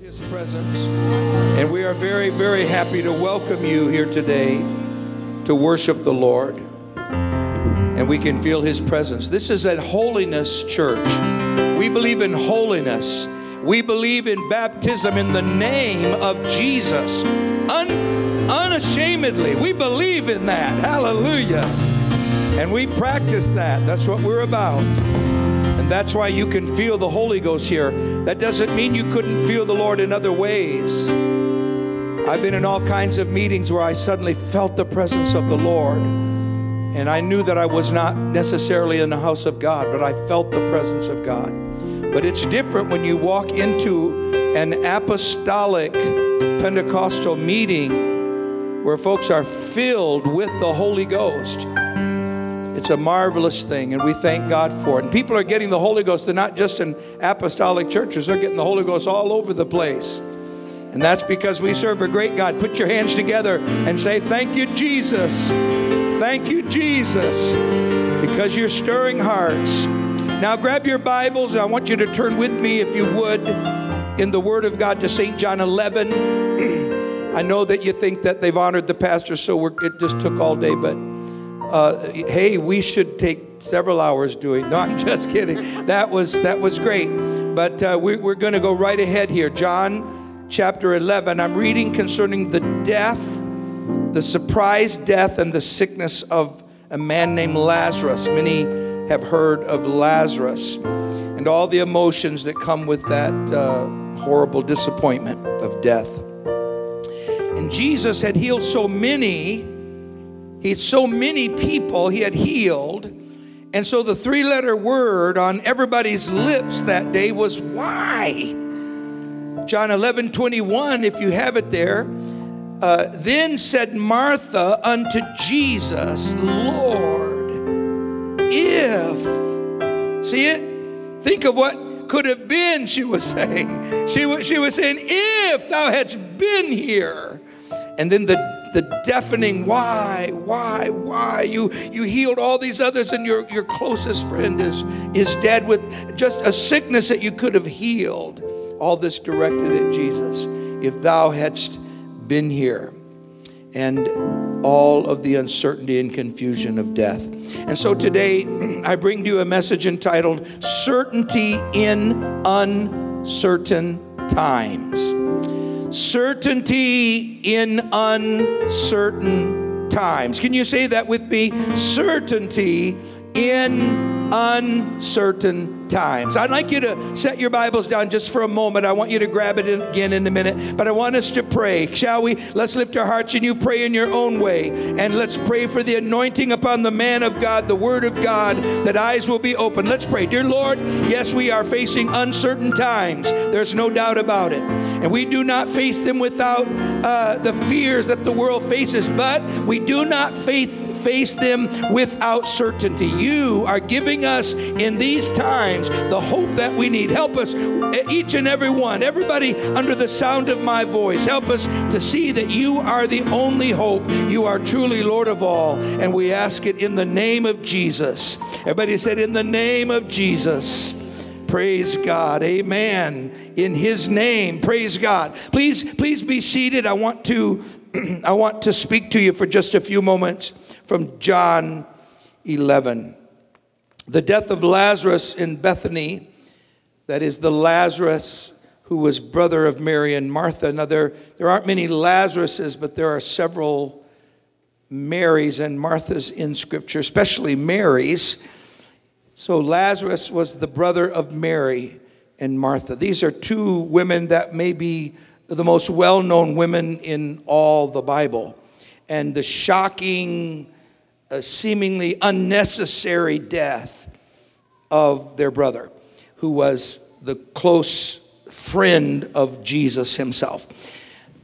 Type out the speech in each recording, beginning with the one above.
His presence. And we are very, very happy to welcome you here today to worship the Lord. And we can feel His presence. This is a holiness church. We believe in holiness. We believe in baptism in the name of Jesus. Un- unashamedly. We believe in that. Hallelujah. And we practice that. That's what we're about. And that's why you can feel the Holy Ghost here. That doesn't mean you couldn't feel the Lord in other ways. I've been in all kinds of meetings where I suddenly felt the presence of the Lord. And I knew that I was not necessarily in the house of God, but I felt the presence of God. But it's different when you walk into an apostolic Pentecostal meeting where folks are filled with the Holy Ghost. It's a marvelous thing, and we thank God for it. And people are getting the Holy Ghost. They're not just in apostolic churches, they're getting the Holy Ghost all over the place. And that's because we serve a great God. Put your hands together and say, Thank you, Jesus. Thank you, Jesus, because you're stirring hearts. Now, grab your Bibles. I want you to turn with me, if you would, in the Word of God to St. John 11. I know that you think that they've honored the pastor, so it just took all day, but uh, hey, we should take several hours doing. No, I'm just kidding. That was that was great, but uh, we, we're going to go right ahead here. John chapter 11. I'm reading concerning the death, the surprise death, and the sickness of a man named Lazarus. Many have heard of Lazarus and all the emotions that come with that uh, horrible disappointment of death. And Jesus had healed so many he had so many people he had healed. And so the three letter word on everybody's lips that day was why. John 11 21, if you have it there. Uh, then said Martha unto Jesus, Lord, if. See it? Think of what could have been, she was saying. She was, she was saying, if thou hadst been here. And then the the deafening why, why, why. You you healed all these others, and your, your closest friend is is dead with just a sickness that you could have healed. All this directed at Jesus. If thou hadst been here. And all of the uncertainty and confusion of death. And so today I bring to you a message entitled Certainty in Uncertain Times certainty in uncertain times. Can you say that with me? Certainty in uncertain times. I'd like you to set your Bibles down just for a moment. I want you to grab it in, again in a minute, but I want us to pray. Shall we? Let's lift our hearts and you pray in your own way. And let's pray for the anointing upon the man of God, the Word of God, that eyes will be open. Let's pray. Dear Lord, yes, we are facing uncertain times. There's no doubt about it. And we do not face them without uh, the fears that the world faces, but we do not face face them without certainty. You are giving us in these times the hope that we need. Help us, eh, each and every one, everybody under the sound of my voice, help us to see that you are the only hope. You are truly Lord of all. And we ask it in the name of Jesus. Everybody said, In the name of Jesus. Praise God. Amen. In his name. Praise God. Please please be seated. I want to I want to speak to you for just a few moments from John 11. The death of Lazarus in Bethany, that is the Lazarus who was brother of Mary and Martha. Now, there, there aren't many Lazaruses, but there are several Marys and Marthas in Scripture, especially Mary's. So, Lazarus was the brother of Mary and Martha. These are two women that may be the most well known women in all the Bible. And the shocking a seemingly unnecessary death of their brother, who was the close friend of Jesus himself.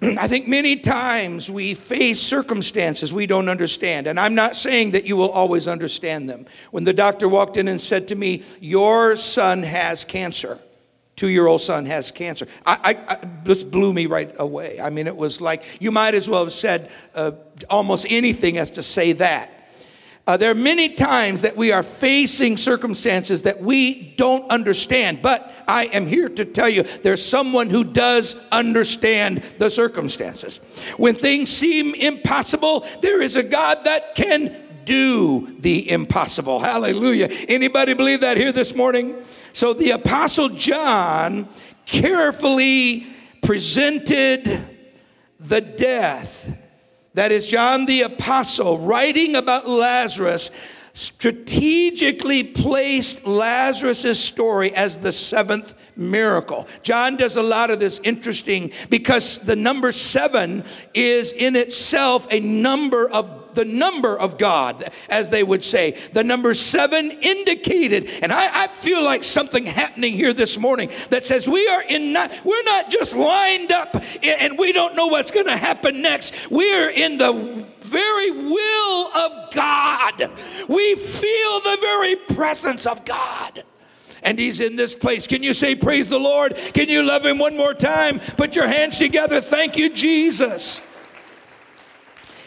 I think many times we face circumstances we don't understand. And I'm not saying that you will always understand them. When the doctor walked in and said to me, Your son has cancer, two year old son has cancer, I, I, I, this blew me right away. I mean, it was like you might as well have said uh, almost anything as to say that. Uh, there are many times that we are facing circumstances that we don't understand, but I am here to tell you there's someone who does understand the circumstances. When things seem impossible, there is a God that can do the impossible. Hallelujah. Anybody believe that here this morning? So the apostle John carefully presented the death that is John the Apostle, writing about Lazarus, strategically placed Lazarus' story as the seventh miracle. John does a lot of this interesting because the number seven is in itself a number of the number of God, as they would say. The number seven indicated, and I, I feel like something happening here this morning that says we are in not, we're not just lined up and we don't know what's going to happen next. We're in the very will of God. We feel the very presence of God and He's in this place. Can you say, Praise the Lord? Can you love Him one more time? Put your hands together. Thank you, Jesus.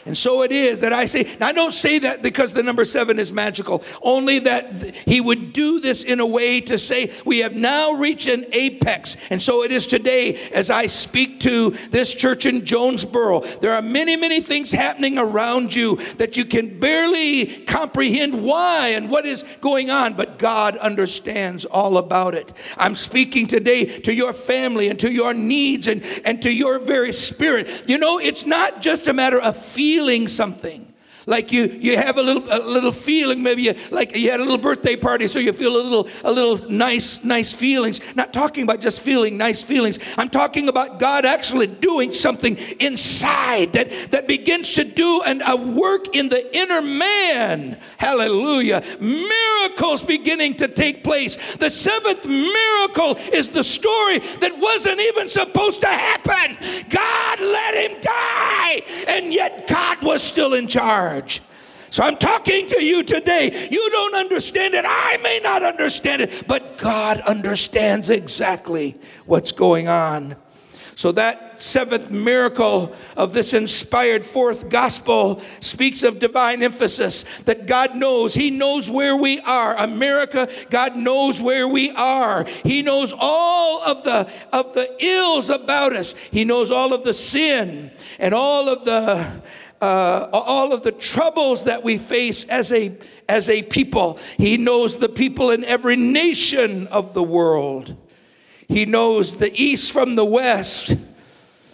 And so it is that I say, I don't say that because the number seven is magical, only that he would do this in a way to say, we have now reached an apex. And so it is today as I speak to this church in Jonesboro. There are many, many things happening around you that you can barely comprehend why and what is going on, but God understands all about it. I'm speaking today to your family and to your needs and, and to your very spirit. You know, it's not just a matter of feeling feeling something. Like you, you have a little, a little feeling, maybe you, like you had a little birthday party, so you feel a little, a little nice, nice feelings. Not talking about just feeling nice feelings. I'm talking about God actually doing something inside that, that begins to do an, a work in the inner man. Hallelujah. Miracles beginning to take place. The seventh miracle is the story that wasn't even supposed to happen. God let him die, and yet God was still in charge charge. So I'm talking to you today. You don't understand it. I may not understand it, but God understands exactly what's going on. So, that seventh miracle of this inspired fourth gospel speaks of divine emphasis that God knows. He knows where we are. America, God knows where we are. He knows all of the, of the ills about us. He knows all of the sin and all of the uh, all of the troubles that we face as a, as a people. He knows the people in every nation of the world. He knows the east from the west.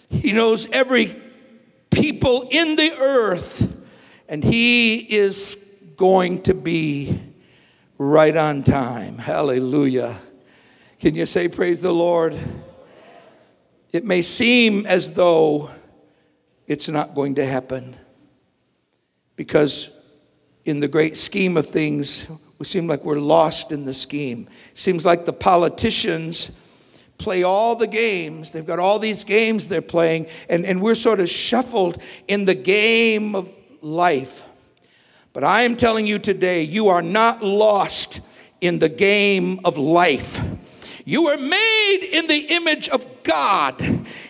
He knows every people in the earth. And He is going to be right on time. Hallelujah. Can you say, Praise the Lord? It may seem as though it's not going to happen. Because in the great scheme of things, we seem like we're lost in the scheme. Seems like the politicians play all the games. They've got all these games they're playing, and, and we're sort of shuffled in the game of life. But I am telling you today, you are not lost in the game of life. You were made in the image of God.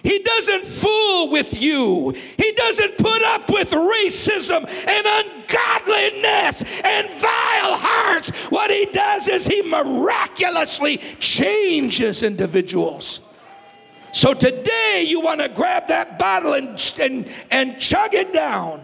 He doesn't fool with you. He doesn't put up with racism and ungodliness and vile hearts. What he does is he miraculously changes individuals. So today you want to grab that bottle and, and, and chug it down.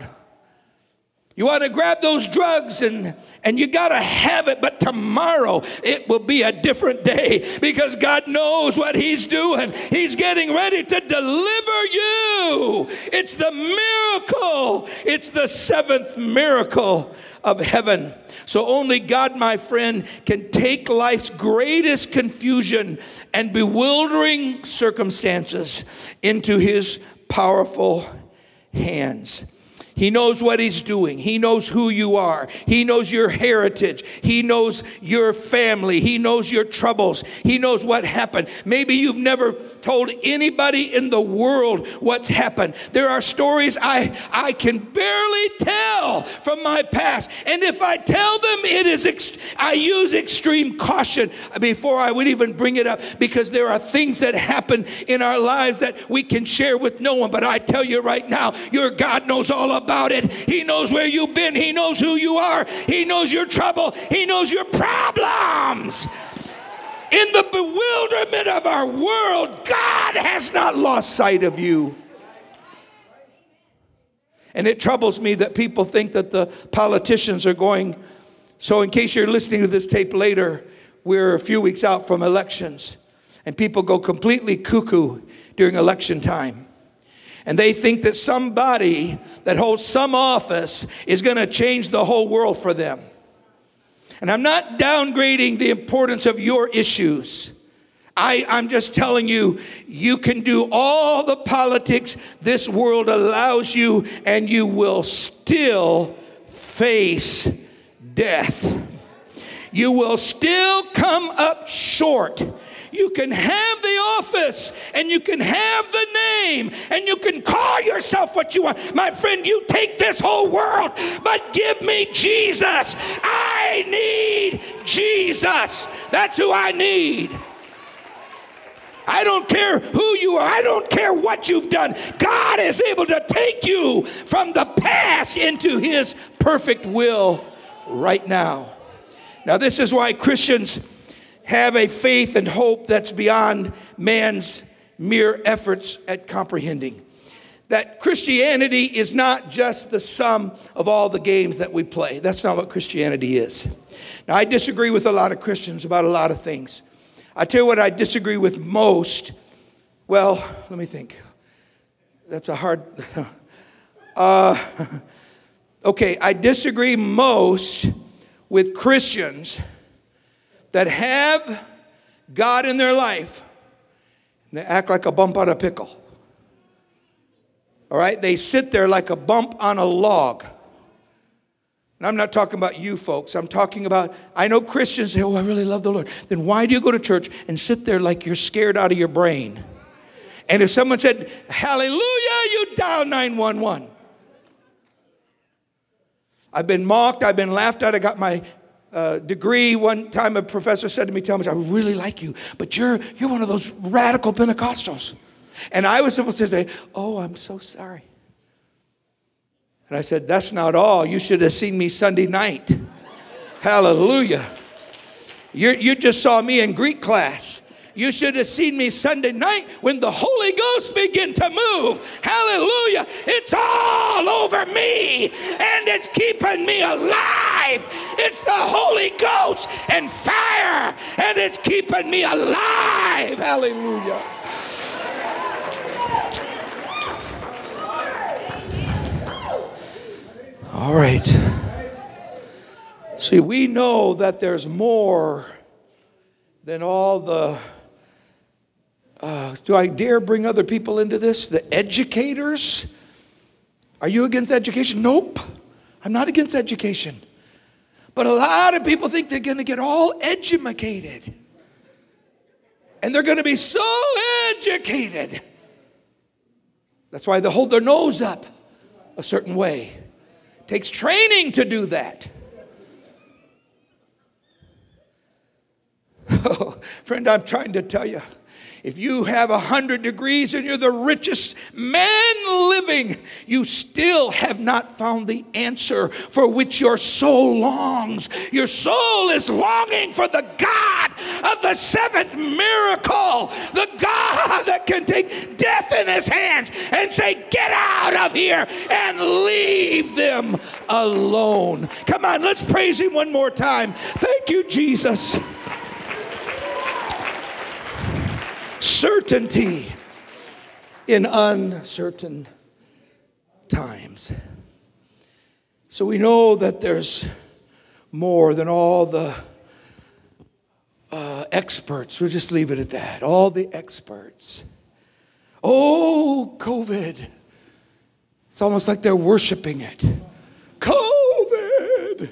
You want to grab those drugs and, and you got to have it, but tomorrow it will be a different day because God knows what He's doing. He's getting ready to deliver you. It's the miracle, it's the seventh miracle of heaven. So only God, my friend, can take life's greatest confusion and bewildering circumstances into His powerful hands. He knows what He's doing. He knows who you are. He knows your heritage. He knows your family. He knows your troubles. He knows what happened. Maybe you've never told anybody in the world what's happened. There are stories I, I can barely tell from my past. And if I tell them, it is ex- I use extreme caution before I would even bring it up because there are things that happen in our lives that we can share with no one. But I tell you right now, your God knows all about about it. He knows where you've been. He knows who you are. He knows your trouble. He knows your problems. In the bewilderment of our world, God has not lost sight of you. And it troubles me that people think that the politicians are going. So, in case you're listening to this tape later, we're a few weeks out from elections, and people go completely cuckoo during election time. And they think that somebody that holds some office is going to change the whole world for them. And I'm not downgrading the importance of your issues. I, I'm just telling you, you can do all the politics this world allows you, and you will still face death. You will still come up short. You can have the office and you can have the name and you can call yourself what you want. My friend, you take this whole world, but give me Jesus. I need Jesus. That's who I need. I don't care who you are. I don't care what you've done. God is able to take you from the past into His perfect will right now. Now, this is why Christians have a faith and hope that's beyond man's mere efforts at comprehending. That Christianity is not just the sum of all the games that we play. That's not what Christianity is. Now, I disagree with a lot of Christians about a lot of things. I tell you what I disagree with most. Well, let me think. That's a hard. uh, okay, I disagree most with Christians that have God in their life they act like a bump on a pickle. All right? They sit there like a bump on a log. And I'm not talking about you folks. I'm talking about, I know Christians say, oh, I really love the Lord. Then why do you go to church and sit there like you're scared out of your brain? And if someone said, hallelujah, you dial 911. I've been mocked, I've been laughed at, I got my uh, degree. One time a professor said to me, Thomas, I really like you, but you're, you're one of those radical Pentecostals. And I was supposed to say, oh, I'm so sorry. And I said, That's not all. You should have seen me Sunday night. Hallelujah. you you just saw me in Greek class. You should have seen me Sunday night when the Holy Ghost began to move. Hallelujah. It's all over me and it's keeping me alive. It's the Holy Ghost and fire and it's keeping me alive. Hallelujah. All right. See, we know that there's more than all the. Uh, do I dare bring other people into this? The educators? Are you against education? Nope. I'm not against education. But a lot of people think they're going to get all educated. And they're going to be so educated. That's why they hold their nose up a certain way It takes training to do that. Oh, friend, I'm trying to tell you. If you have a hundred degrees and you're the richest man living, you still have not found the answer for which your soul longs. Your soul is longing for the God of the seventh miracle, the God that can take death in his hands and say, Get out of here and leave them alone. Come on, let's praise him one more time. Thank you, Jesus. Certainty in uncertain times. So we know that there's more than all the uh, experts. We'll just leave it at that. All the experts. Oh, COVID. It's almost like they're worshiping it. COVID.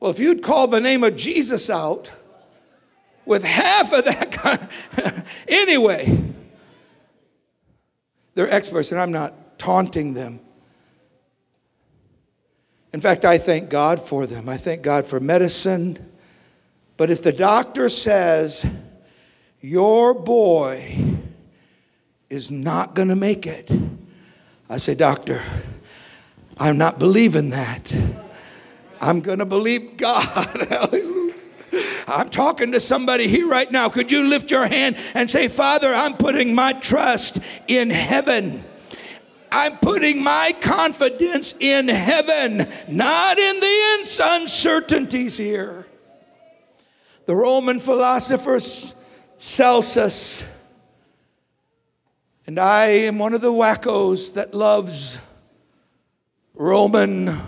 Well, if you'd call the name of Jesus out, with half of that kind. anyway, they're experts, and I'm not taunting them. In fact, I thank God for them. I thank God for medicine. But if the doctor says, your boy is not going to make it, I say, Doctor, I'm not believing that. I'm going to believe God. I'm talking to somebody here right now. Could you lift your hand and say, Father, I'm putting my trust in heaven. I'm putting my confidence in heaven, not in the uncertainties here. The Roman philosopher Celsus, and I am one of the wackos that loves Roman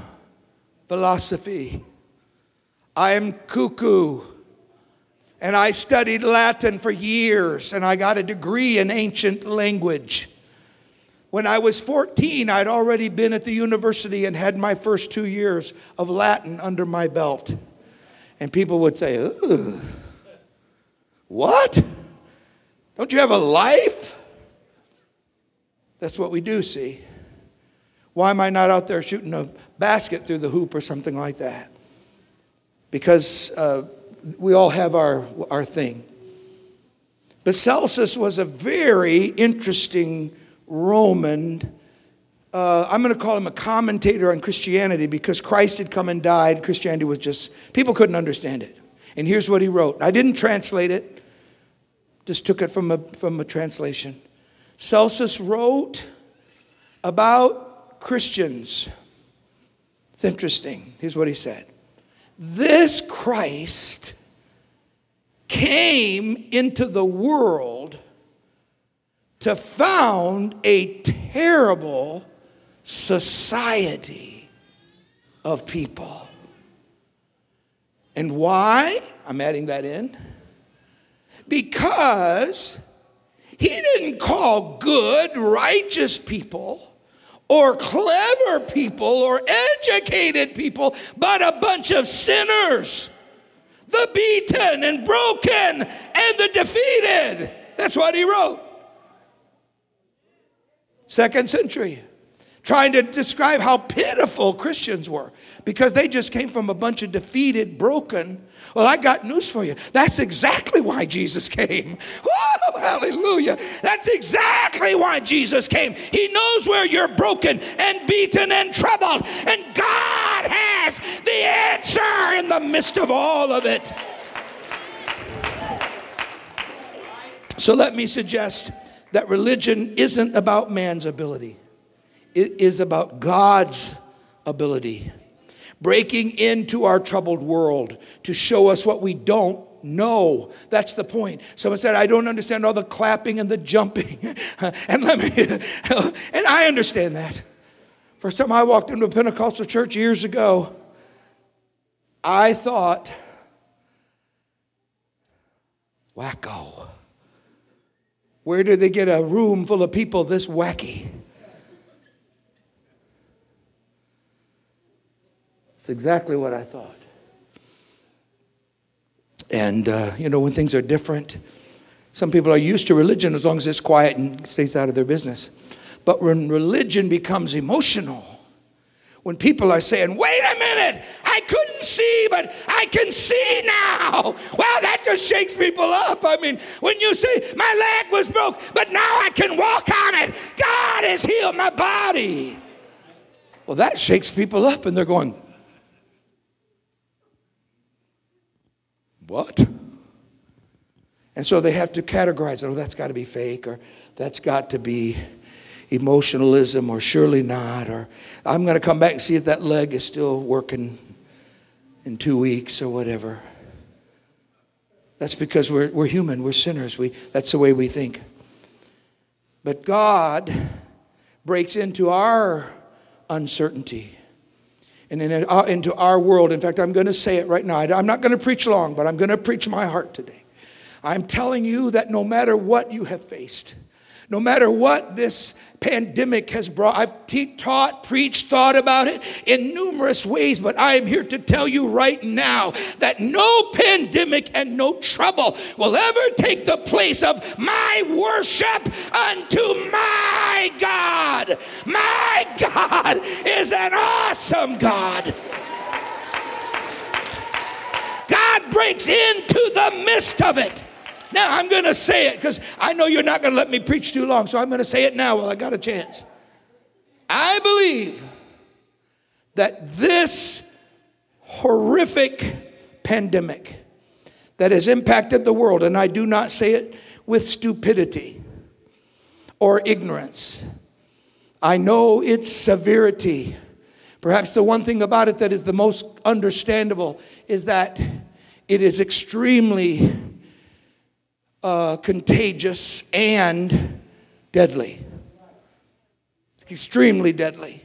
philosophy. I am cuckoo. And I studied Latin for years and I got a degree in ancient language. When I was 14, I'd already been at the university and had my first two years of Latin under my belt. And people would say, What? Don't you have a life? That's what we do, see. Why am I not out there shooting a basket through the hoop or something like that? Because uh, we all have our, our thing. But Celsus was a very interesting Roman. Uh, I'm going to call him a commentator on Christianity because Christ had come and died. Christianity was just, people couldn't understand it. And here's what he wrote. I didn't translate it, just took it from a, from a translation. Celsus wrote about Christians. It's interesting. Here's what he said This Christ came into the world to found a terrible society of people. And why? I'm adding that in. Because he didn't call good, righteous people or clever people or educated people, but a bunch of sinners. The beaten and broken and the defeated. That's what he wrote second century, trying to describe how pitiful Christians were because they just came from a bunch of defeated, broken. Well, I got news for you. That's exactly why Jesus came. Woo, hallelujah. That's exactly why Jesus came. He knows where you're broken and beaten and troubled, and God has the answer in the midst of all of it. So let me suggest that religion isn't about man's ability, it is about God's ability. Breaking into our troubled world to show us what we don't know. That's the point. Someone said, I don't understand all the clapping and the jumping. and let me, and I understand that. First time I walked into a Pentecostal church years ago, I thought, wacko. Where did they get a room full of people this wacky? It's exactly what I thought. And, uh, you know, when things are different, some people are used to religion as long as it's quiet and stays out of their business. But when religion becomes emotional, when people are saying, wait a minute, I couldn't see, but I can see now. Well, that just shakes people up. I mean, when you say, my leg was broke, but now I can walk on it, God has healed my body. Well, that shakes people up, and they're going, what? And so they have to categorize it. Oh, that's got to be fake, or that's got to be emotionalism or surely not, or I'm going to come back and see if that leg is still working in two weeks or whatever. That's because we're, we're human, we're sinners. We, that's the way we think. But God breaks into our uncertainty and in, uh, into our world. In fact, I'm going to say it right now. I'm not going to preach long, but I'm going to preach my heart today. I'm telling you that no matter what you have faced, no matter what this pandemic has brought, I've te- taught, preached, thought about it in numerous ways, but I am here to tell you right now that no pandemic and no trouble will ever take the place of my worship unto my God. My God is an awesome God. God breaks into the midst of it. Now I'm going to say it because I know you're not going to let me preach too long, so I'm going to say it now while I got a chance. I believe that this horrific pandemic that has impacted the world, and I do not say it with stupidity or ignorance. I know its severity. Perhaps the one thing about it that is the most understandable is that it is extremely uh, contagious and deadly. Extremely deadly.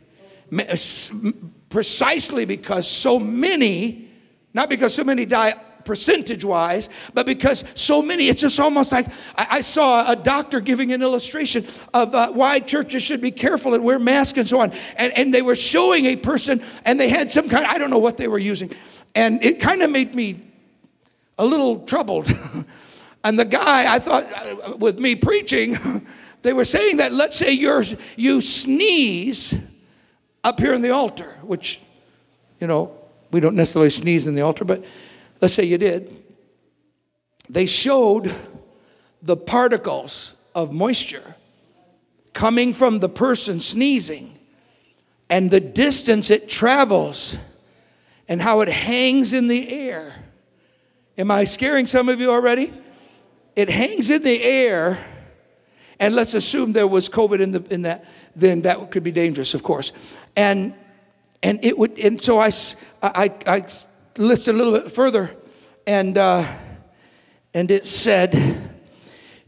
Precisely because so many, not because so many die percentage wise, but because so many, it's just almost like I, I saw a doctor giving an illustration of uh, why churches should be careful and wear masks and so on. And, and they were showing a person, and they had some kind, I don't know what they were using. And it kind of made me a little troubled. and the guy, I thought, uh, with me preaching, they were saying that let's say you're, you sneeze up here in the altar, which, you know, we don't necessarily sneeze in the altar, but let's say you did. They showed the particles of moisture coming from the person sneezing and the distance it travels and how it hangs in the air. Am I scaring some of you already? It hangs in the air, and let's assume there was COVID in, the, in that, then that could be dangerous, of course. And and it would, and so I, I, I listed a little bit further, and uh, and it said,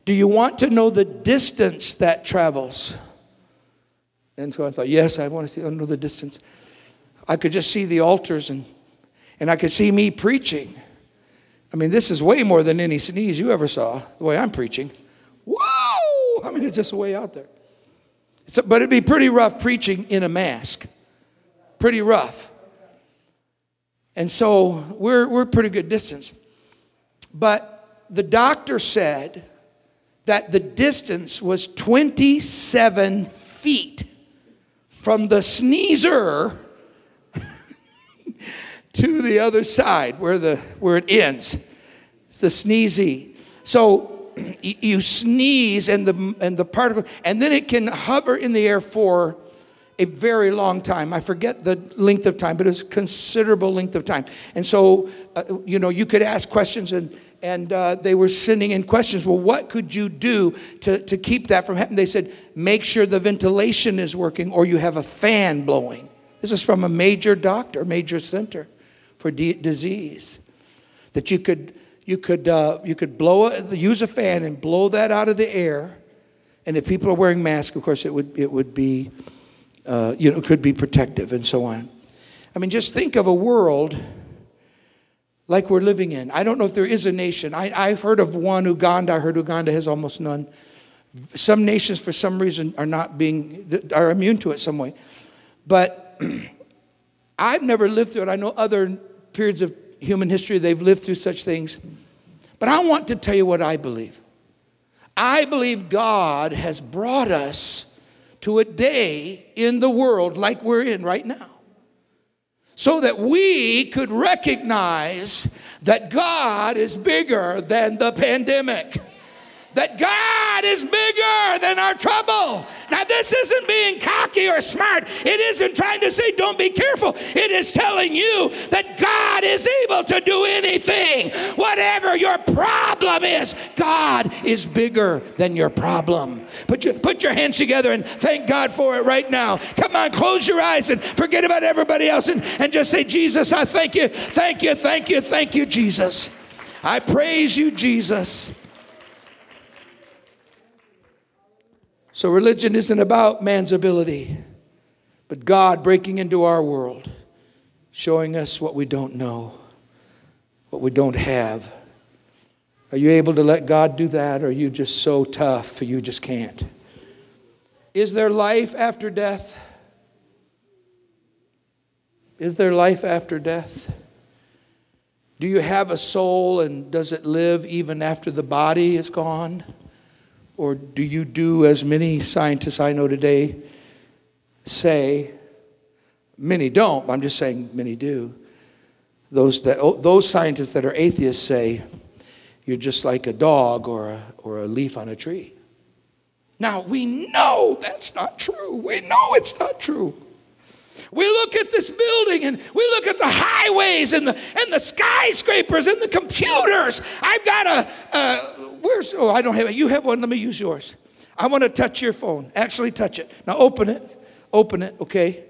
"Do you want to know the distance that travels?" And so I thought, yes, I want to see, I know the distance. I could just see the altars and, and I could see me preaching. I mean, this is way more than any sneeze you ever saw, the way I'm preaching. Whoa! I mean, it's just way out there. But it'd be pretty rough preaching in a mask. Pretty rough. And so we're, we're pretty good distance. But the doctor said that the distance was 27 feet from the sneezer to the other side where, the, where it ends. It's the sneezy. So you sneeze and the, and the particle, and then it can hover in the air for a very long time. I forget the length of time, but it's considerable length of time. And so, uh, you know, you could ask questions, and and uh, they were sending in questions. Well, what could you do to to keep that from happening? They said, make sure the ventilation is working, or you have a fan blowing. This is from a major doctor, major center for disease. That you could, you could, uh, you could blow, use a fan and blow that out of the air. And if people are wearing masks, of course, it would, it would be, uh, you know, could be protective and so on. I mean, just think of a world like we're living in. I don't know if there is a nation. I, I, have heard of one, Uganda. I heard Uganda has almost none. Some nations, for some reason, are not being, are immune to it some way. But I've never lived through it. I know other periods of human history, they've lived through such things. But I want to tell you what I believe. I believe God has brought us to a day in the world like we're in right now. So that we could recognize that God is bigger than the pandemic that God is bigger than our trouble. Now, this isn't being cocky or smart. It isn't trying to say, don't be careful. It is telling you that God is able to do anything. Whatever your problem is, God is bigger than your problem. Put your, put your hands together and thank God for it right now. Come on, close your eyes and forget about everybody else and, and just say, Jesus, I thank you, thank you, thank you, thank you, Jesus. I praise you, Jesus. So religion isn't about man's ability, but God breaking into our world, showing us what we don't know, what we don't have. Are you able to let God do that, or are you just so tough you just can't? Is there life after death? Is there life after death? Do you have a soul and does it live even after the body is gone? Or do you do as many scientists I know today say? Many don't, I'm just saying many do. Those, that, oh, those scientists that are atheists say you're just like a dog or a, or a leaf on a tree. Now, we know that's not true. We know it's not true. We look at this building and we look at the highways and the, and the skyscrapers and the computers. I've got a, a where's, oh, I don't have it. You have one. Let me use yours. I want to touch your phone. Actually, touch it. Now, open it. Open it, okay?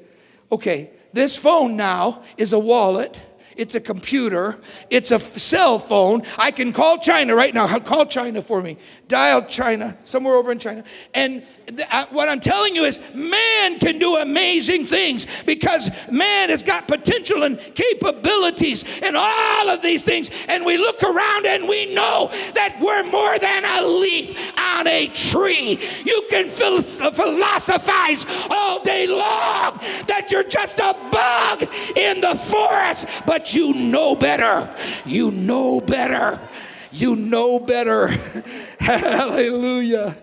Okay. This phone now is a wallet it's a computer, it's a cell phone. I can call China right now. Call China for me. Dial China, somewhere over in China. And th- uh, what I'm telling you is, man can do amazing things because man has got potential and capabilities and all of these things. And we look around and we know that we're more than a leaf on a tree. You can philosophize all day long that you're just a bug in the forest, but you know better. You know better. You know better. Hallelujah.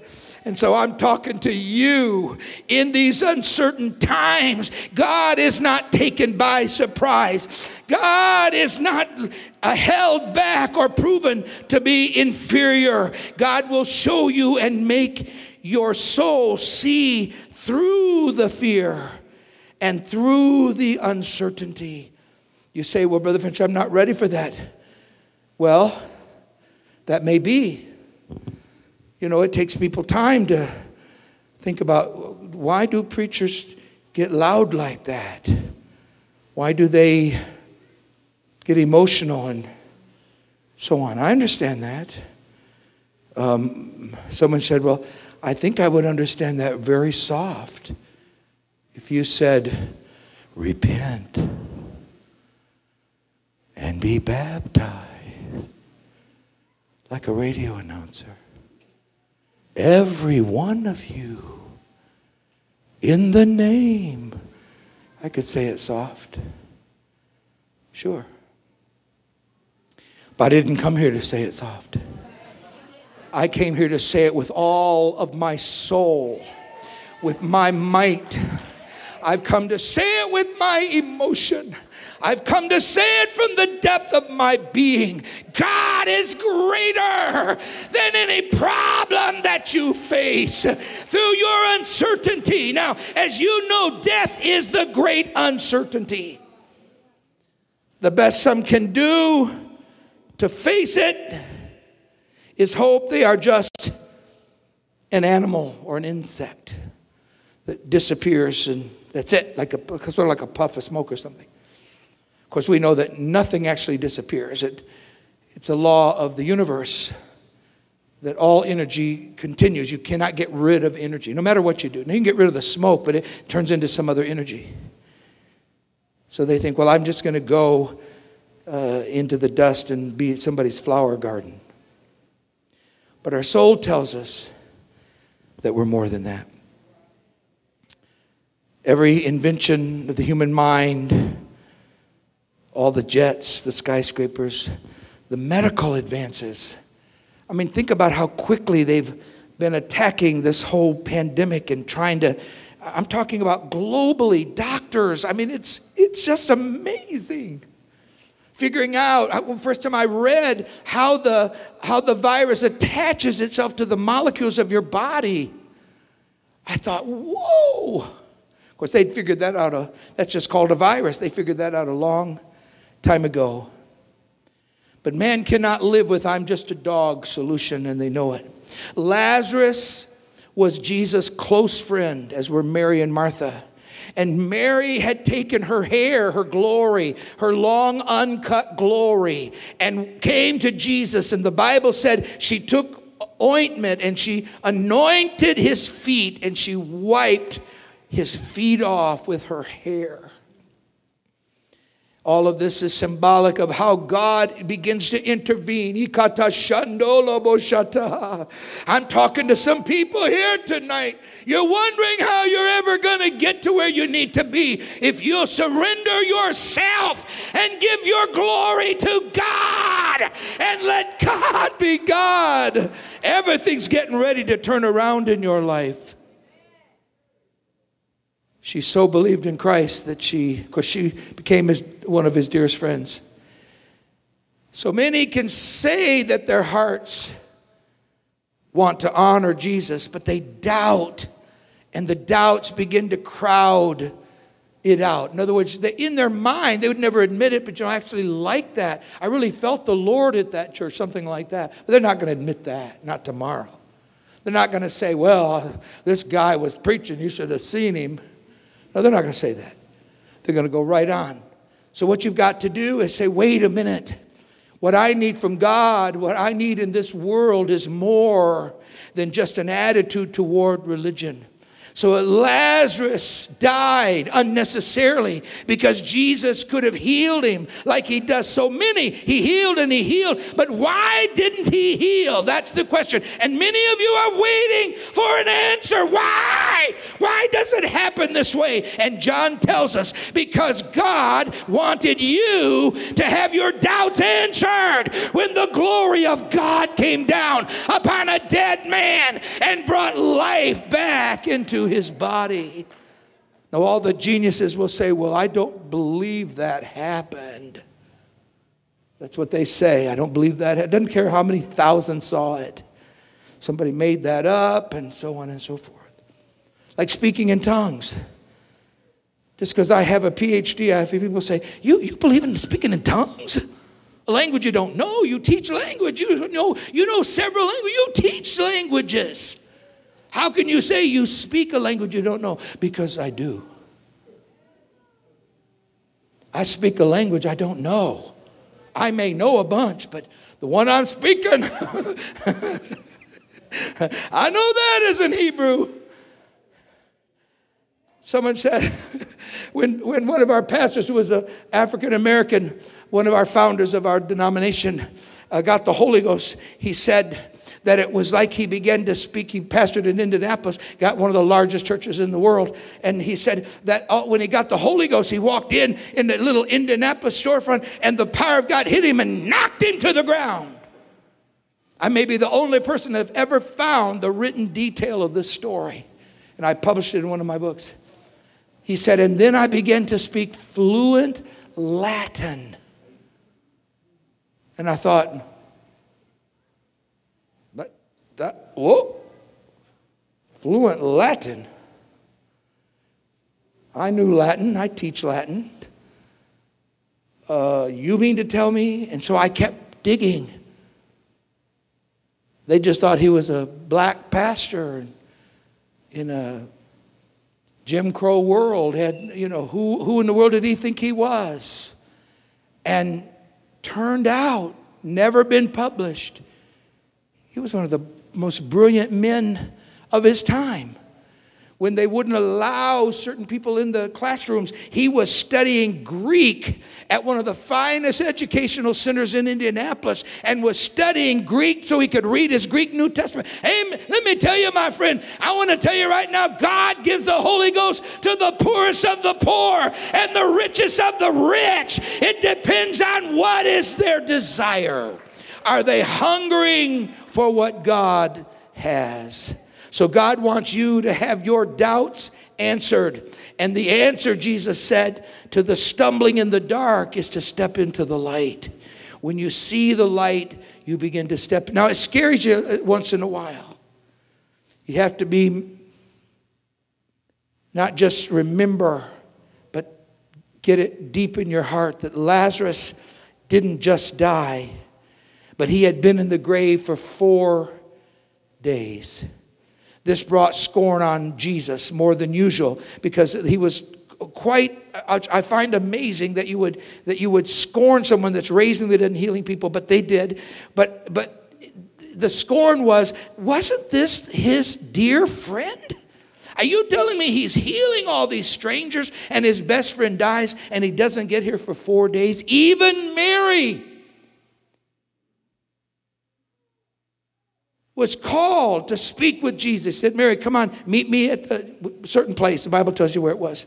And so I'm talking to you in these uncertain times. God is not taken by surprise. God is not uh, held back or proven to be inferior. God will show you and make your soul see through the fear and through the uncertainty. You say, Well, Brother Finch, I'm not ready for that. Well, that may be. You know, it takes people time to think about why do preachers get loud like that? Why do they get emotional and so on? I understand that. Um, someone said, Well, I think I would understand that very soft if you said, Repent and be baptized like a radio announcer. Every one of you, in the name. I could say it soft. Sure. But I didn't come here to say it soft. I came here to say it with all of my soul, with my might. I've come to say it with my emotion. I've come to say it from the depth of my being. God is greater than any problem that you face through your uncertainty. Now, as you know, death is the great uncertainty. The best some can do to face it is hope they are just an animal or an insect that disappears and that's it, like a, sort of like a puff of smoke or something Of course, we know that nothing actually disappears. It, it's a law of the universe that all energy continues. You cannot get rid of energy, no matter what you do. Now, you can get rid of the smoke, but it turns into some other energy. So they think, well, I'm just going to go uh, into the dust and be somebody's flower garden. But our soul tells us that we're more than that. Every invention of the human mind all the jets, the skyscrapers, the medical advances. I mean, think about how quickly they've been attacking this whole pandemic and trying to. I'm talking about globally, doctors. I mean, it's, it's just amazing. Figuring out, first time I read how the, how the virus attaches itself to the molecules of your body, I thought, whoa. Course, they'd figured that out. A, that's just called a virus. They figured that out a long time ago. But man cannot live with I'm just a dog solution, and they know it. Lazarus was Jesus' close friend, as were Mary and Martha. And Mary had taken her hair, her glory, her long uncut glory, and came to Jesus. And the Bible said she took ointment and she anointed his feet and she wiped his feet off with her hair. All of this is symbolic of how God begins to intervene. I'm talking to some people here tonight. You're wondering how you're ever going to get to where you need to be if you'll surrender yourself and give your glory to God and let God be God. Everything's getting ready to turn around in your life she so believed in Christ that she, because she became his, one of his dearest friends. So many can say that their hearts want to honor Jesus, but they doubt, and the doubts begin to crowd it out. In other words, they, in their mind, they would never admit it, but you know, I actually like that. I really felt the Lord at that church, something like that. But they're not going to admit that, not tomorrow. They're not going to say, well, this guy was preaching, you should have seen him. No, they're not going to say that. They're going to go right on. So, what you've got to do is say, wait a minute. What I need from God, what I need in this world is more than just an attitude toward religion. So Lazarus died unnecessarily because Jesus could have healed him like he does so many. He healed and he healed. But why didn't he heal? That's the question. And many of you are waiting for an answer. Why? Why does it happen this way? And John tells us because God wanted you to have your doubts answered when the glory of God came down upon a dead man and brought life back into his body. Now, all the geniuses will say, Well, I don't believe that happened. That's what they say. I don't believe that. It doesn't care how many thousands saw it. Somebody made that up, and so on and so forth. Like speaking in tongues. Just because I have a PhD, I have people say, you, you believe in speaking in tongues? A language you don't know. You teach language. You know, you know several languages. You teach languages. How can you say you speak a language you don't know? Because I do. I speak a language I don't know. I may know a bunch, but the one I'm speaking, I know that is in Hebrew. Someone said, when, when one of our pastors, who was an African American, one of our founders of our denomination, uh, got the Holy Ghost, he said, that it was like he began to speak. He pastored in Indianapolis, got one of the largest churches in the world. And he said that uh, when he got the Holy Ghost, he walked in in the little Indianapolis storefront and the power of God hit him and knocked him to the ground. I may be the only person that have ever found the written detail of this story. And I published it in one of my books. He said, and then I began to speak fluent Latin. And I thought, that, whoa, fluent Latin. I knew Latin, I teach Latin. Uh, you mean to tell me? And so I kept digging. They just thought he was a black pastor in a Jim Crow world. Had you know who who in the world did he think he was? And turned out never been published. He was one of the most brilliant men of his time. When they wouldn't allow certain people in the classrooms, he was studying Greek at one of the finest educational centers in Indianapolis and was studying Greek so he could read his Greek New Testament. Hey, let me tell you, my friend, I want to tell you right now God gives the Holy Ghost to the poorest of the poor and the richest of the rich. It depends on what is their desire. Are they hungering for what God has? So God wants you to have your doubts answered. And the answer, Jesus said, to the stumbling in the dark is to step into the light. When you see the light, you begin to step. Now, it scares you uh, once in a while. You have to be not just remember, but get it deep in your heart that Lazarus didn't just die, but he had been in the grave for four days. This brought scorn on Jesus more than usual because he was quite I find amazing that you would that you would scorn someone that's raising the dead and healing people, but they did. But but the scorn was, wasn't this his dear friend? Are you telling me he's healing all these strangers and his best friend dies and he doesn't get here for four days? Even Mary was called to speak with Jesus. Said, Mary, come on, meet me at the certain place. The Bible tells you where it was.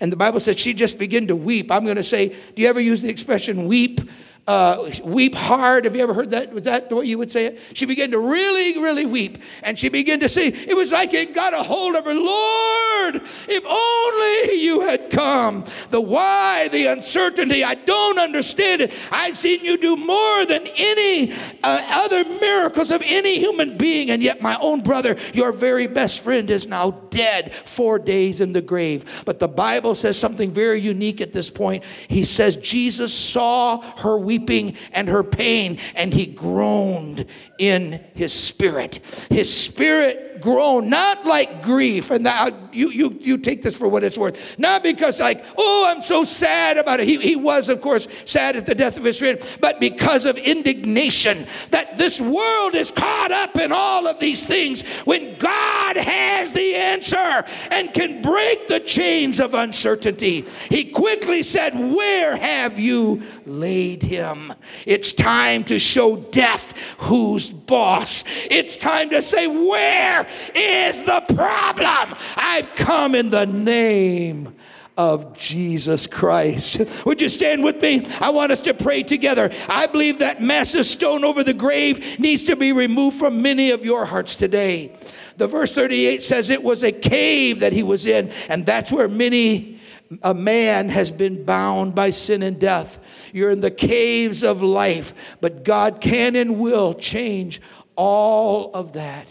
And the Bible says she just began to weep. I'm going to say, do you ever use the expression weep? Uh, weep hard. Have you ever heard that? Was that the way you would say it? She began to really, really weep. And she began to say, it was like it got a hold of her. Lord, if only you had come. The why, the uncertainty, I don't understand it. I've seen you do more than any uh, other miracles of any human being. And yet, my own brother, your very best friend, is now dead, four days in the grave. But the Bible says something very unique at this point. He says, Jesus saw her weep weeping and her pain, and he groaned in his spirit. His spirit groaned, not like grief, and that, you, you, you take this for what it's worth, not because, like, oh, I'm so sad about it. He, he was, of course, sad at the death of his friend, but because of indignation that this world is caught up in all of these things when God has the answer and can break the chains of uncertainty. He quickly said, Where have you laid him? It's time to show death who's boss. It's time to say, Where is the problem? I've come in the name of Jesus Christ. Would you stand with me? I want us to pray together. I believe that massive stone over the grave needs to be removed from many of your hearts today. The verse 38 says it was a cave that he was in, and that's where many a man has been bound by sin and death. You're in the caves of life, but God can and will change all of that.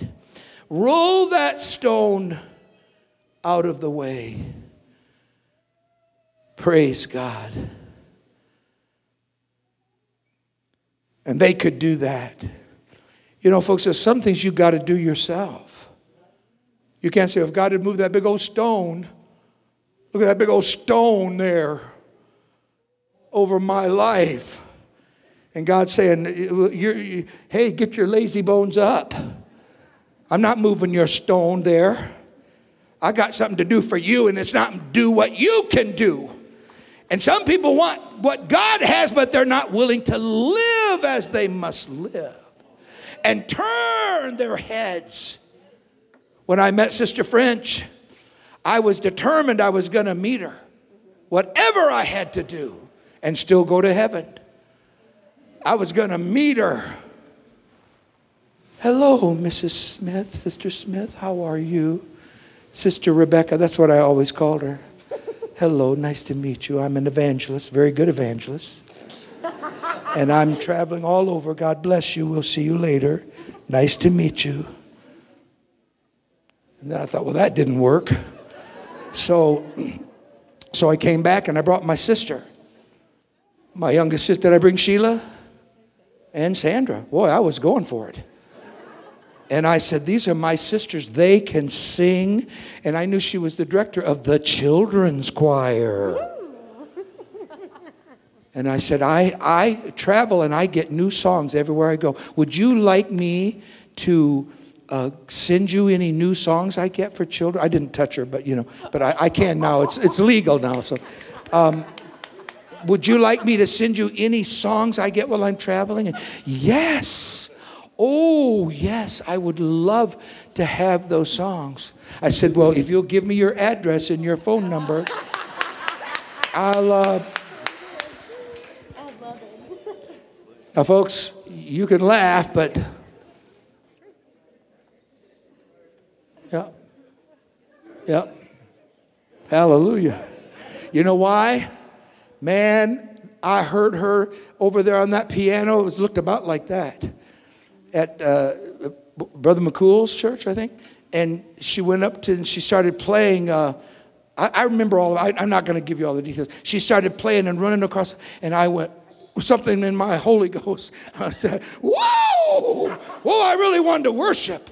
Roll that stone out of the way. Praise God. And they could do that. You know, folks, there's some things you got to do yourself. You can't say, if God had moved that big old stone, look at that big old stone there over my life. And God saying, hey, get your lazy bones up. I'm not moving your stone there. I got something to do for you, and it's not do what you can do. And some people want what God has, but they're not willing to live as they must live and turn their heads. When I met Sister French, I was determined I was going to meet her, whatever I had to do, and still go to heaven. I was going to meet her Hello, Mrs. Smith, Sister Smith, how are you? Sister Rebecca, that's what I always called her. Hello, nice to meet you. I'm an evangelist, very good evangelist. And I'm traveling all over. God bless you. We'll see you later. Nice to meet you. And then I thought, well, that didn't work. So, so I came back and I brought my sister. My youngest sister, did I bring Sheila? And Sandra. Boy, I was going for it. And I said, These are my sisters. They can sing. And I knew she was the director of the children's choir. And I said, I, I travel and I get new songs everywhere I go. Would you like me to uh, send you any new songs I get for children? I didn't touch her, but you know, but I, I can now. It's, it's legal now. So, um, would you like me to send you any songs I get while I'm traveling? And yes. Oh, yes, I would love to have those songs. I said, Well, if you'll give me your address and your phone number, I'll. Uh... Now, folks, you can laugh, but. Yeah. Yeah. Hallelujah. You know why? Man, I heard her over there on that piano. It was looked about like that at uh, Brother McCool's church, I think, and she went up to and she started playing. Uh, I, I, remember all. I, I'm not going to give you all the details. She started playing and running across, and I went something in my Holy Ghost. I said, "Whoa, whoa!" I really wanted to worship.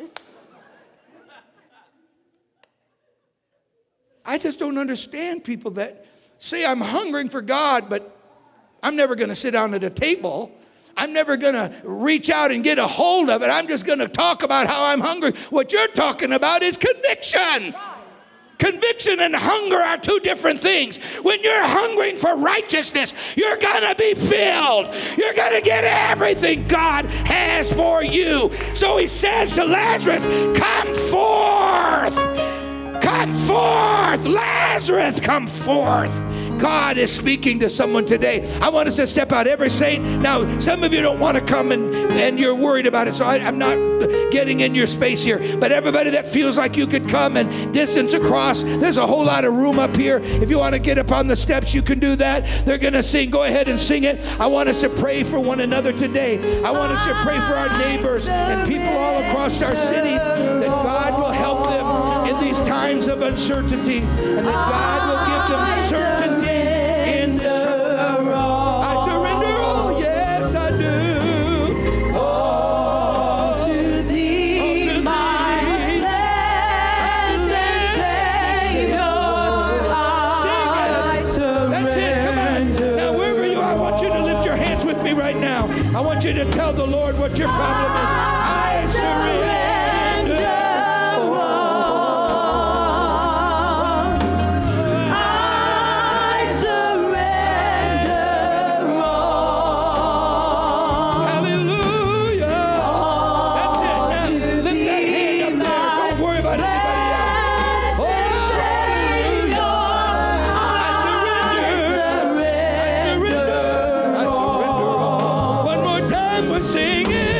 I just don't understand people that say I'm hungering for God, but I'm never going to sit down at a table I'm never going to reach out and get a hold of it. I'm just going to talk about how I'm hungry. What you're talking about is conviction. Conviction and hunger are two different things. When you're hungering for righteousness, you're going to be filled. You're going to get everything God has for you. So he says to Lazarus, Come forth. Come forth. Lazarus, come forth. God is speaking to someone today. I want us to step out. Every saint. Now, some of you don't want to come and, and you're worried about it, so I, I'm not getting in your space here. But everybody that feels like you could come and distance across, there's a whole lot of room up here. If you want to get up on the steps, you can do that. They're going to sing. Go ahead and sing it. I want us to pray for one another today. I want us to pray for our neighbors and people all across our city that God will help them in these times of uncertainty and that God will give them certainty your problem singing.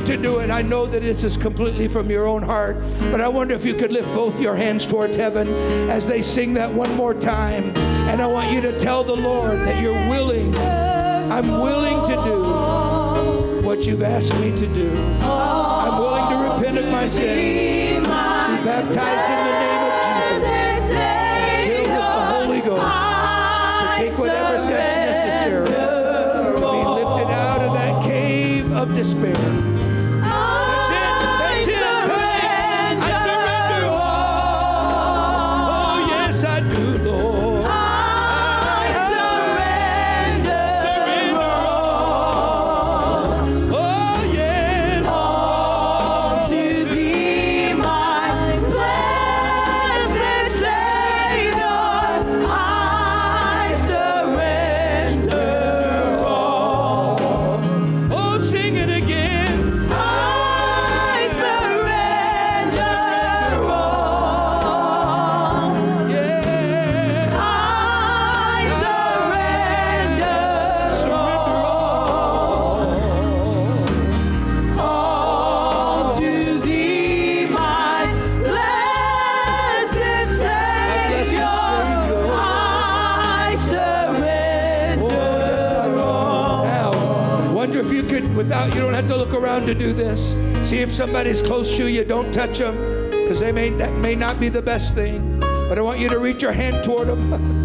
You to do it. I know that this is completely from your own heart, but I wonder if you could lift both your hands towards heaven as they sing that one more time. And I want you to tell the Lord that you're willing. I'm willing to do what you've asked me to do. I'm willing to repent of my sins, be baptized in if somebody's close to you, don't touch them, because they may, that may not be the best thing. But I want you to reach your hand toward them.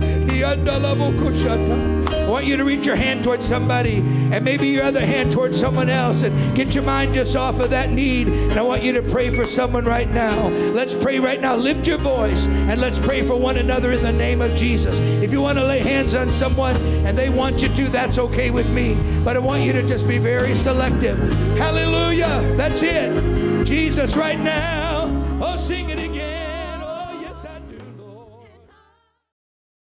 I want you to reach your hand towards somebody and maybe your other hand towards someone else and get your mind just off of that need. And I want you to pray for someone right now. Let's pray right now. Lift your voice and let's pray for one another in the name of Jesus. If you want to lay hands on someone and they want you to, that's okay with me. But I want you to just be very selective. Hallelujah. That's it. Jesus right now.